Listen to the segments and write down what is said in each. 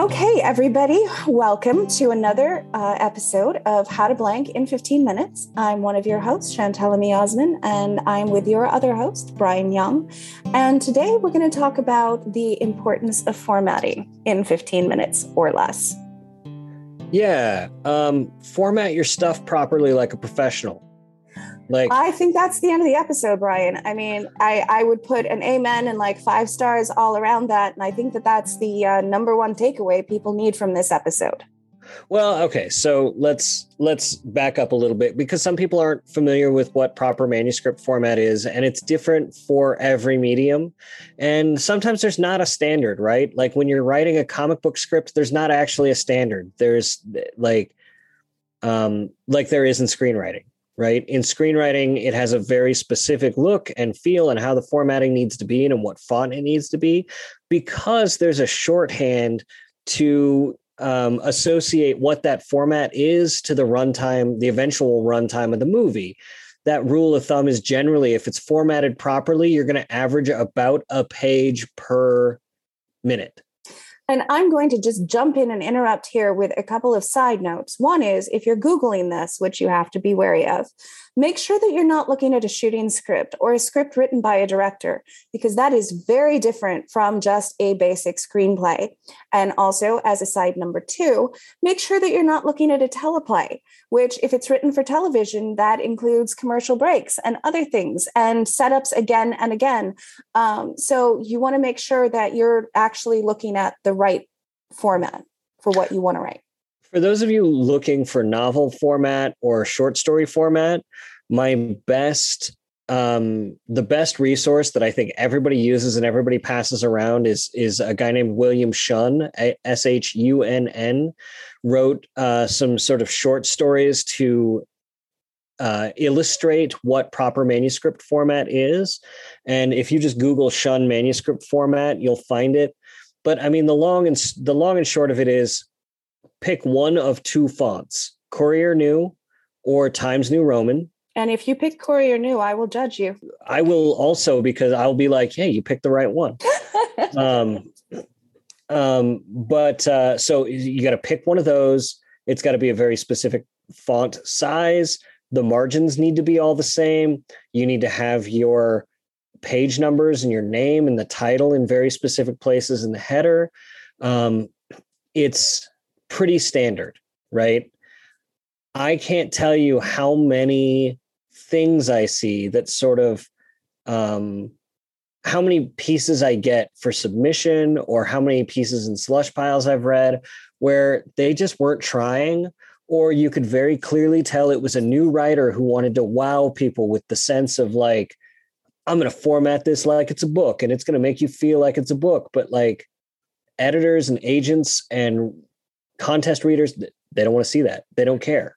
Okay, everybody, welcome to another uh, episode of How to Blank in 15 Minutes. I'm one of your hosts, Chantal Osman, and I'm with your other host, Brian Young. And today we're going to talk about the importance of formatting in 15 minutes or less. Yeah, um, format your stuff properly like a professional. Like I think that's the end of the episode, Brian. I mean, I I would put an amen and like five stars all around that, and I think that that's the uh, number one takeaway people need from this episode. Well, okay, so let's let's back up a little bit because some people aren't familiar with what proper manuscript format is and it's different for every medium. And sometimes there's not a standard, right? Like when you're writing a comic book script, there's not actually a standard. There's like um like there is in screenwriting right? In screenwriting, it has a very specific look and feel and how the formatting needs to be and what font it needs to be because there's a shorthand to um, associate what that format is to the runtime, the eventual runtime of the movie. That rule of thumb is generally if it's formatted properly, you're going to average about a page per minute. And I'm going to just jump in and interrupt here with a couple of side notes. One is if you're Googling this, which you have to be wary of, make sure that you're not looking at a shooting script or a script written by a director, because that is very different from just a basic screenplay. And also, as a side number two, make sure that you're not looking at a teleplay, which, if it's written for television, that includes commercial breaks and other things and setups again and again. Um, so you want to make sure that you're actually looking at the right format for what you want to write. For those of you looking for novel format or short story format, my best um, the best resource that I think everybody uses and everybody passes around is is a guy named William Shunn, S H U N N, wrote uh, some sort of short stories to uh, illustrate what proper manuscript format is. And if you just Google Shunn manuscript format, you'll find it. But I mean, the long and the long and short of it is, pick one of two fonts: Courier New or Times New Roman and if you pick Courier New, I will judge you. I will also because I'll be like, hey, you picked the right one. um, um, but uh, so you got to pick one of those. It's got to be a very specific font size. The margins need to be all the same. You need to have your page numbers and your name and the title in very specific places in the header. Um, it's pretty standard, right? I can't tell you how many things I see that sort of um, how many pieces I get for submission or how many pieces in slush piles I've read where they just weren't trying, or you could very clearly tell it was a new writer who wanted to wow people with the sense of like, I'm going to format this like it's a book and it's going to make you feel like it's a book. But like editors and agents and contest readers, they don't want to see that. They don't care.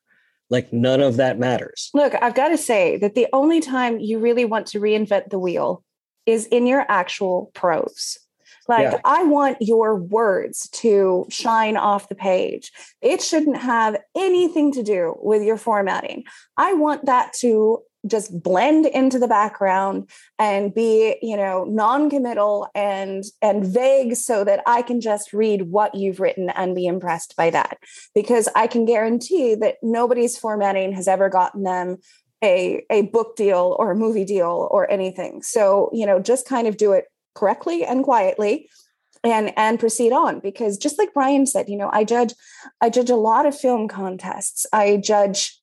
Like none of that matters. Look, I've got to say that the only time you really want to reinvent the wheel is in your actual prose. Like, yeah. I want your words to shine off the page. It shouldn't have anything to do with your formatting. I want that to just blend into the background and be you know non-committal and and vague so that i can just read what you've written and be impressed by that. Because i can guarantee that nobody's formatting has ever gotten them a a book deal or a movie deal or anything. So you know just kind of do it correctly and quietly and and proceed on. Because just like brian said you know i judge i judge a lot of film contests. I judge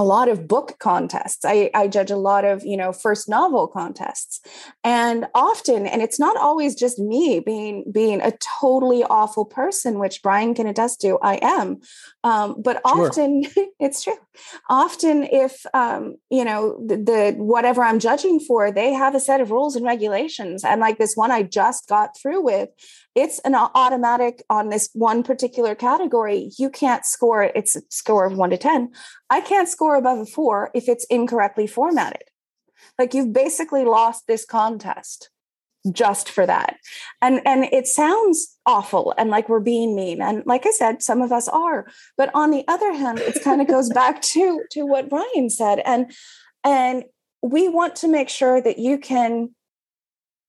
a lot of book contests. I, I, judge a lot of, you know, first novel contests. And often, and it's not always just me being being a totally awful person, which Brian can attest to, I am. Um, but sure. often it's true. Often if um, you know, the, the whatever I'm judging for, they have a set of rules and regulations. And like this one I just got through with, it's an automatic on this one particular category. You can't score it. It's a score of one to 10. I can't score above a four if it's incorrectly formatted. Like you've basically lost this contest just for that. And and it sounds awful and like we're being mean. And like I said, some of us are. But on the other hand, it kind of goes back to to what Brian said. And and we want to make sure that you can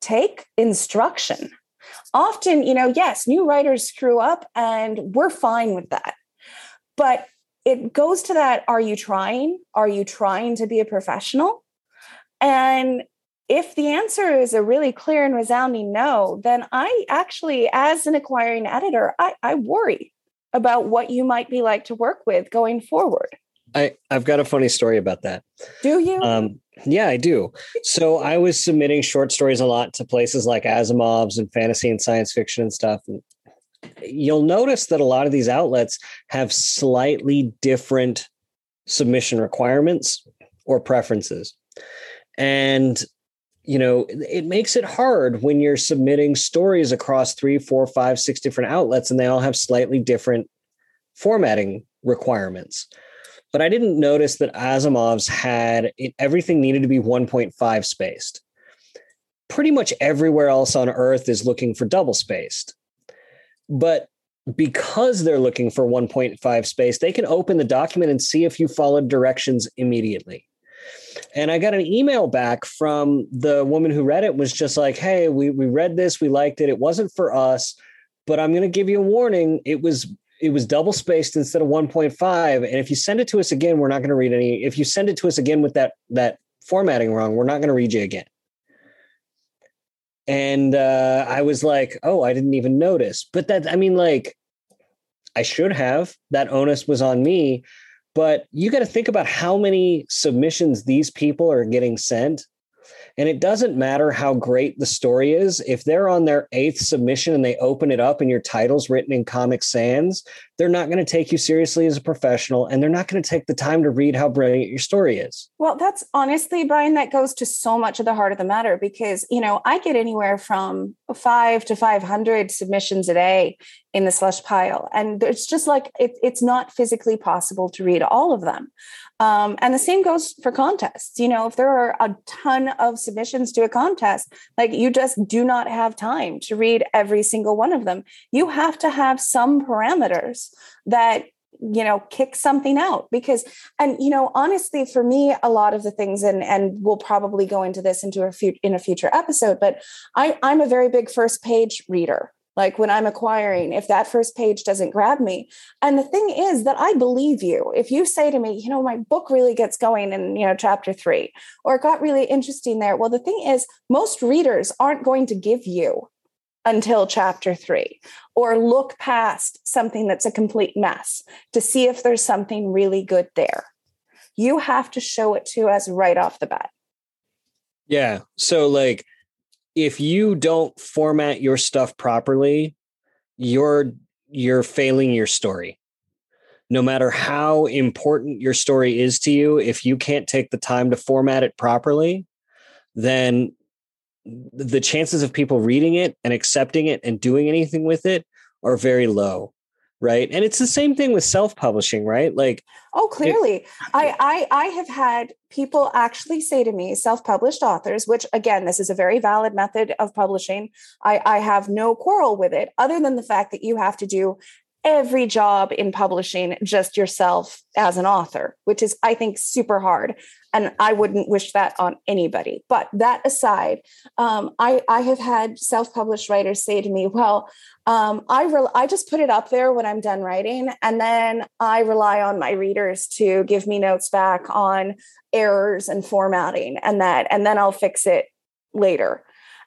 take instruction Often, you know, yes, new writers screw up and we're fine with that. But it goes to that are you trying? Are you trying to be a professional? And if the answer is a really clear and resounding no, then I actually, as an acquiring editor, I, I worry about what you might be like to work with going forward. I, I've got a funny story about that. Do you? Um, yeah, I do. So I was submitting short stories a lot to places like Asimov's and fantasy and science fiction and stuff. You'll notice that a lot of these outlets have slightly different submission requirements or preferences. And you know it makes it hard when you're submitting stories across three four five six different outlets and they all have slightly different formatting requirements but i didn't notice that asimov's had it, everything needed to be 1.5 spaced pretty much everywhere else on earth is looking for double spaced but because they're looking for 1.5 space they can open the document and see if you followed directions immediately and I got an email back from the woman who read it was just like, "Hey, we we read this, we liked it. It wasn't for us, but I'm going to give you a warning. It was it was double spaced instead of 1.5, and if you send it to us again, we're not going to read any. If you send it to us again with that that formatting wrong, we're not going to read you again." And uh, I was like, "Oh, I didn't even notice." But that I mean, like, I should have. That onus was on me but you got to think about how many submissions these people are getting sent and it doesn't matter how great the story is. If they're on their eighth submission and they open it up and your title's written in Comic Sans, they're not going to take you seriously as a professional and they're not going to take the time to read how brilliant your story is. Well, that's honestly, Brian, that goes to so much of the heart of the matter because, you know, I get anywhere from five to 500 submissions a day in the slush pile. And it's just like, it, it's not physically possible to read all of them. Um, and the same goes for contests. You know, if there are a ton of submissions to a contest, like you just do not have time to read every single one of them. You have to have some parameters that you know kick something out because and you know honestly for me a lot of the things and and we'll probably go into this into a few in a future episode but i i'm a very big first page reader like when I'm acquiring, if that first page doesn't grab me. And the thing is that I believe you. If you say to me, you know, my book really gets going in, you know, chapter three, or it got really interesting there. Well, the thing is, most readers aren't going to give you until chapter three or look past something that's a complete mess to see if there's something really good there. You have to show it to us right off the bat. Yeah. So, like, if you don't format your stuff properly, you're you're failing your story. No matter how important your story is to you, if you can't take the time to format it properly, then the chances of people reading it and accepting it and doing anything with it are very low right? And it's the same thing with self-publishing right? Like oh clearly. It, I, I i have had people actually say to me self-published authors which again this is a very valid method of publishing. I i have no quarrel with it other than the fact that you have to do every job in publishing just yourself as an author which is i think super hard and I wouldn't wish that on anybody. But that aside, um, I, I have had self-published writers say to me, "Well, um, I re- I just put it up there when I'm done writing, and then I rely on my readers to give me notes back on errors and formatting, and that, and then I'll fix it later."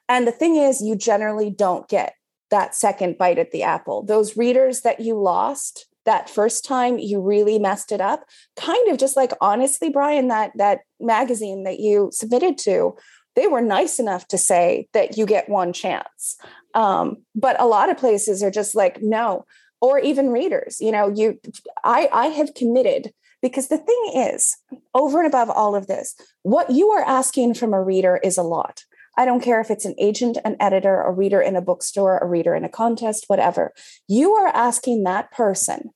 And the thing is, you generally don't get that second bite at the apple. Those readers that you lost that first time you really messed it up kind of just like honestly brian that that magazine that you submitted to they were nice enough to say that you get one chance. Um, but a lot of places are just like no. Or even readers you know you i i have committed because the thing is over and above all of this what you are asking from a reader is a lot I don't care if it's an agent, an editor, a reader in a bookstore, a reader in a contest, whatever. You are asking that person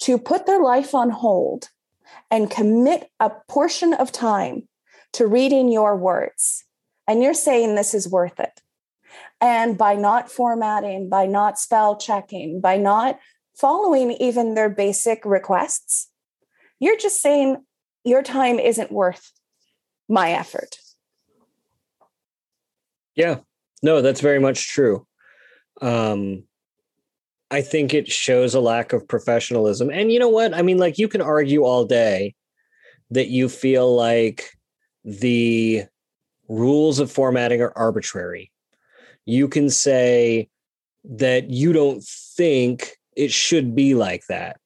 to put their life on hold and commit a portion of time to reading your words. And you're saying this is worth it. And by not formatting, by not spell checking, by not following even their basic requests, you're just saying your time isn't worth my effort. Yeah, no, that's very much true. um, I think it shows a lack of professionalism. And you know what? I mean, like you can argue all day that you feel like the rules of formatting are arbitrary. You can say that you don't think it should be like that.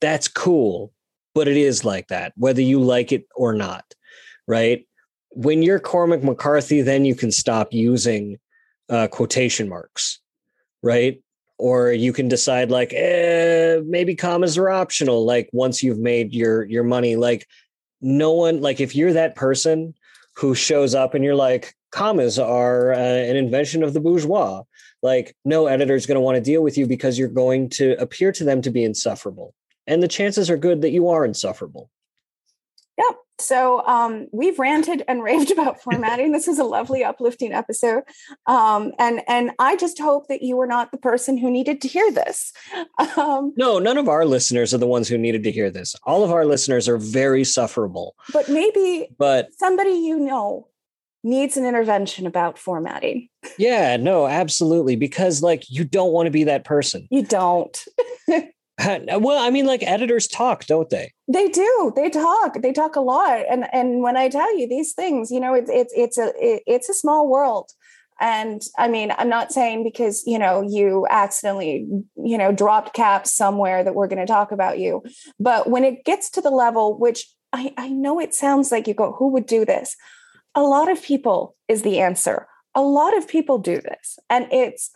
That's cool, but it is like that, whether you like it or not, right? When you're Cormac McCarthy, then you can stop using uh, quotation marks, right? Or you can decide like, eh, maybe commas are optional. Like once you've made your your money, like no one, like if you're that person who shows up and you're like, commas are uh, an invention of the bourgeois, like no editor is going to want to deal with you because you're going to appear to them to be insufferable, and the chances are good that you are insufferable. Yep. So um, we've ranted and raved about formatting. this is a lovely, uplifting episode, um, and and I just hope that you were not the person who needed to hear this. Um, no, none of our listeners are the ones who needed to hear this. All of our listeners are very sufferable. But maybe, but somebody you know needs an intervention about formatting. Yeah, no, absolutely, because like you don't want to be that person. You don't. well i mean like editors talk don't they? They do. They talk. They talk a lot. And and when i tell you these things you know it's it's it's a it's a small world. And i mean i'm not saying because you know you accidentally you know dropped caps somewhere that we're going to talk about you. But when it gets to the level which i i know it sounds like you go who would do this? A lot of people is the answer. A lot of people do this. And it's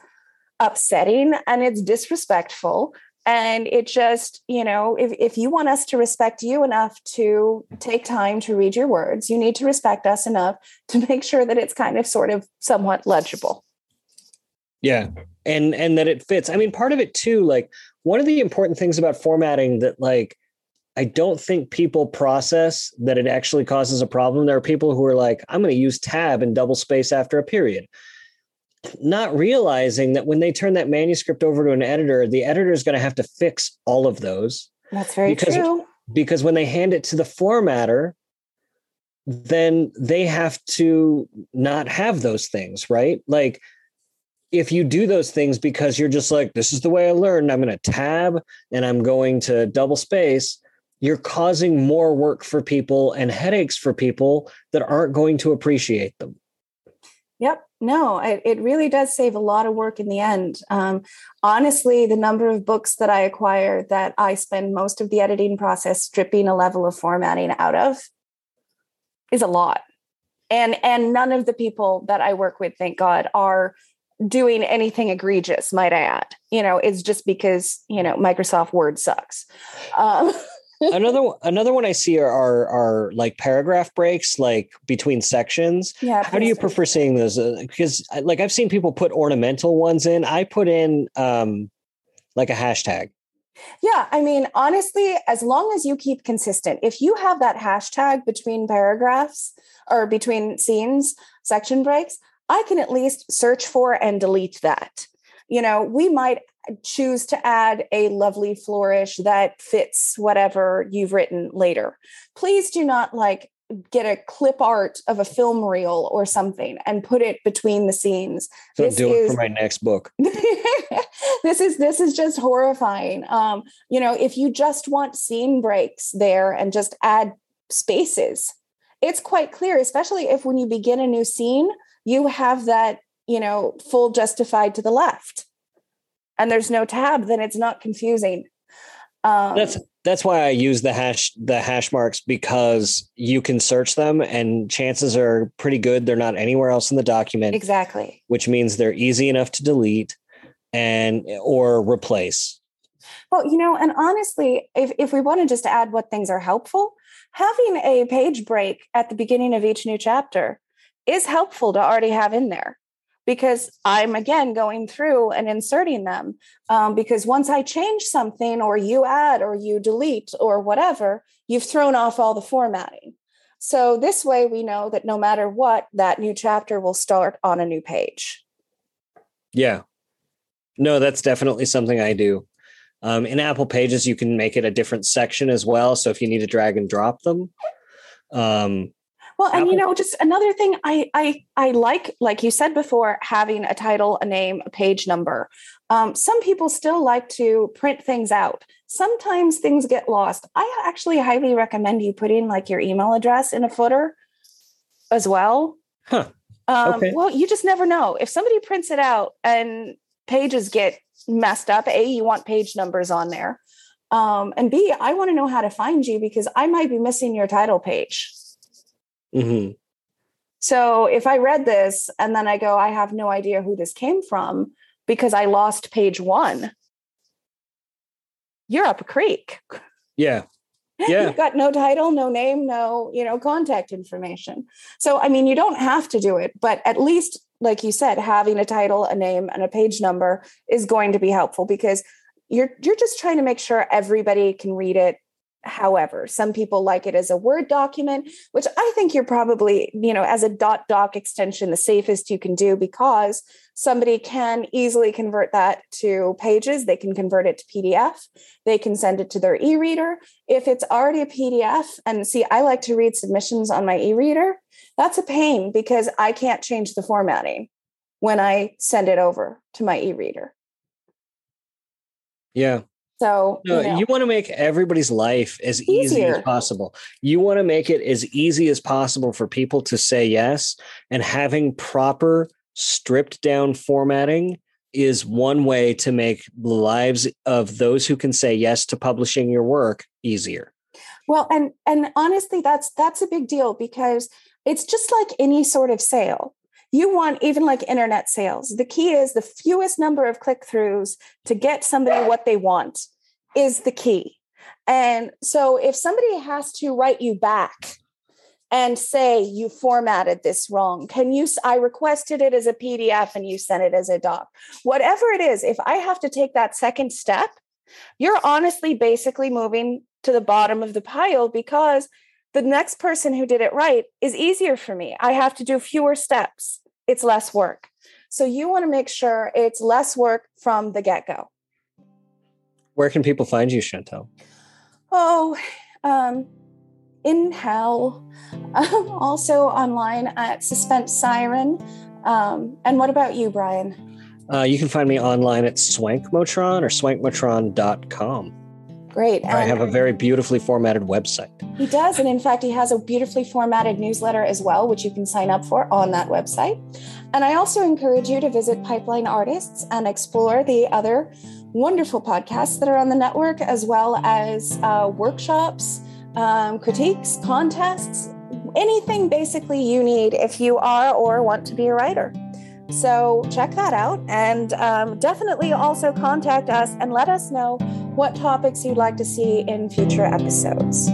upsetting and it's disrespectful and it just you know if, if you want us to respect you enough to take time to read your words you need to respect us enough to make sure that it's kind of sort of somewhat legible. Yeah. And and that it fits. I mean part of it too like one of the important things about formatting that like i don't think people process that it actually causes a problem. There are people who are like i'm going to use tab and double space after a period not realizing that when they turn that manuscript over to an editor, the editor is going to have to fix all of those. That's very because, true. Because when they hand it to the formatter, then they have to not have those things, right? Like if you do those things because you're just like, this is the way I learned, I'm going to tab and I'm going to double space, you're causing more work for people and headaches for people that aren't going to appreciate them. Yep. No, it, really does save a lot of work in the end. Um, honestly, the number of books that I acquire that I spend most of the editing process stripping a level of formatting out of is a lot. And and none of the people that I work with, thank God, are doing anything egregious, might I add. You know, it's just because, you know, Microsoft Word sucks. Um, another another one I see are, are, are like paragraph breaks, like between sections. Yeah. How do you prefer seeing those? Uh, because like I've seen people put ornamental ones in. I put in um like a hashtag. Yeah, I mean, honestly, as long as you keep consistent, if you have that hashtag between paragraphs or between scenes, section breaks, I can at least search for and delete that. You know, we might choose to add a lovely flourish that fits whatever you've written later. Please do not like get a clip art of a film reel or something and put it between the scenes. Don't this do is, it for my next book. this is this is just horrifying. Um, you know, if you just want scene breaks there and just add spaces, it's quite clear, especially if when you begin a new scene, you have that, you know, full justified to the left and there's no tab, then it's not confusing. Um, that's that's why I use the hash the hash marks because you can search them and chances are pretty good they're not anywhere else in the document. Exactly. Which means they're easy enough to delete and or replace. Well, you know, and honestly, if, if we want to just add what things are helpful, having a page break at the beginning of each new chapter is helpful to already have in there because I'm again going through and inserting them. Um, because once I change something, or you add, or you delete, or whatever, you've thrown off all the formatting. So this way, we know that no matter what, that new chapter will start on a new page. Yeah. No, that's definitely something I do. Um, in Apple Pages, you can make it a different section as well. So if you need to drag and drop them, um, Well, and you know, just another thing I I I like, like you said before, having a title, a name, a page number. Um, some people still like to print things out. Sometimes things get lost. I actually highly recommend you putting like your email address in a footer as well. Huh. Um, Okay. Well, you just never know. If somebody prints it out and pages get messed up, A, you want page numbers on there. Um, and B, I want to know how to find you because I might be missing your title page. Hmm So if I read this and then I go, I have no idea who this came from because I lost page one, you're up a creek. Yeah. Yeah. You've got no title, no name, no, you know, contact information. So I mean, you don't have to do it, but at least like you said, having a title, a name, and a page number is going to be helpful because you're you're just trying to make sure everybody can read it however some people like it as a word document which i think you're probably you know as a dot doc extension the safest you can do because somebody can easily convert that to pages. They can convert it to pdf they can send it to their e-reader. If it's already a pdf and see i like to read submissions on my e-reader that's a pain because i can't change the formatting when i send it over to my e-reader. Yeah. So No, you know. you want to make everybody's life as easy as possible. You want to make it as easy as possible for people to say yes. And having proper, stripped down formatting is one way to make the lives of those who can say yes to publishing your work easier. Well, and and honestly, that's that's a big deal because it's just like any sort of sale. You want even like internet sales. The key is the fewest number of click throughs to get somebody what they want is the key. And so if somebody has to write you back and say you formatted this wrong, can you I requested it as a PDF and you sent it as a doc. Whatever it is, if I have to take that second step, you're honestly basically moving to the bottom of the pile because the next person who did it right is easier for me. I have to do fewer steps, it's less work. So you want to make sure it's less work from the get go. Where can people find you, Chantel? Oh, um, in hell. Um, also online at Suspense Siren. Um, and what about you, Brian? Uh, you can find me online at swankmotron or swankmotron.com. Great. I have a very beautifully formatted website. He does. And in fact, he has a beautifully formatted newsletter as well, which you can sign up for on that website. And I also encourage you to visit Pipeline Artists and explore the other wonderful podcasts that are on the network, as well as uh, workshops, um, critiques, contests, anything basically you need if you are or want to be a writer. So check that out and um, definitely also contact us and let us know what topics you'd like to see in future episodes.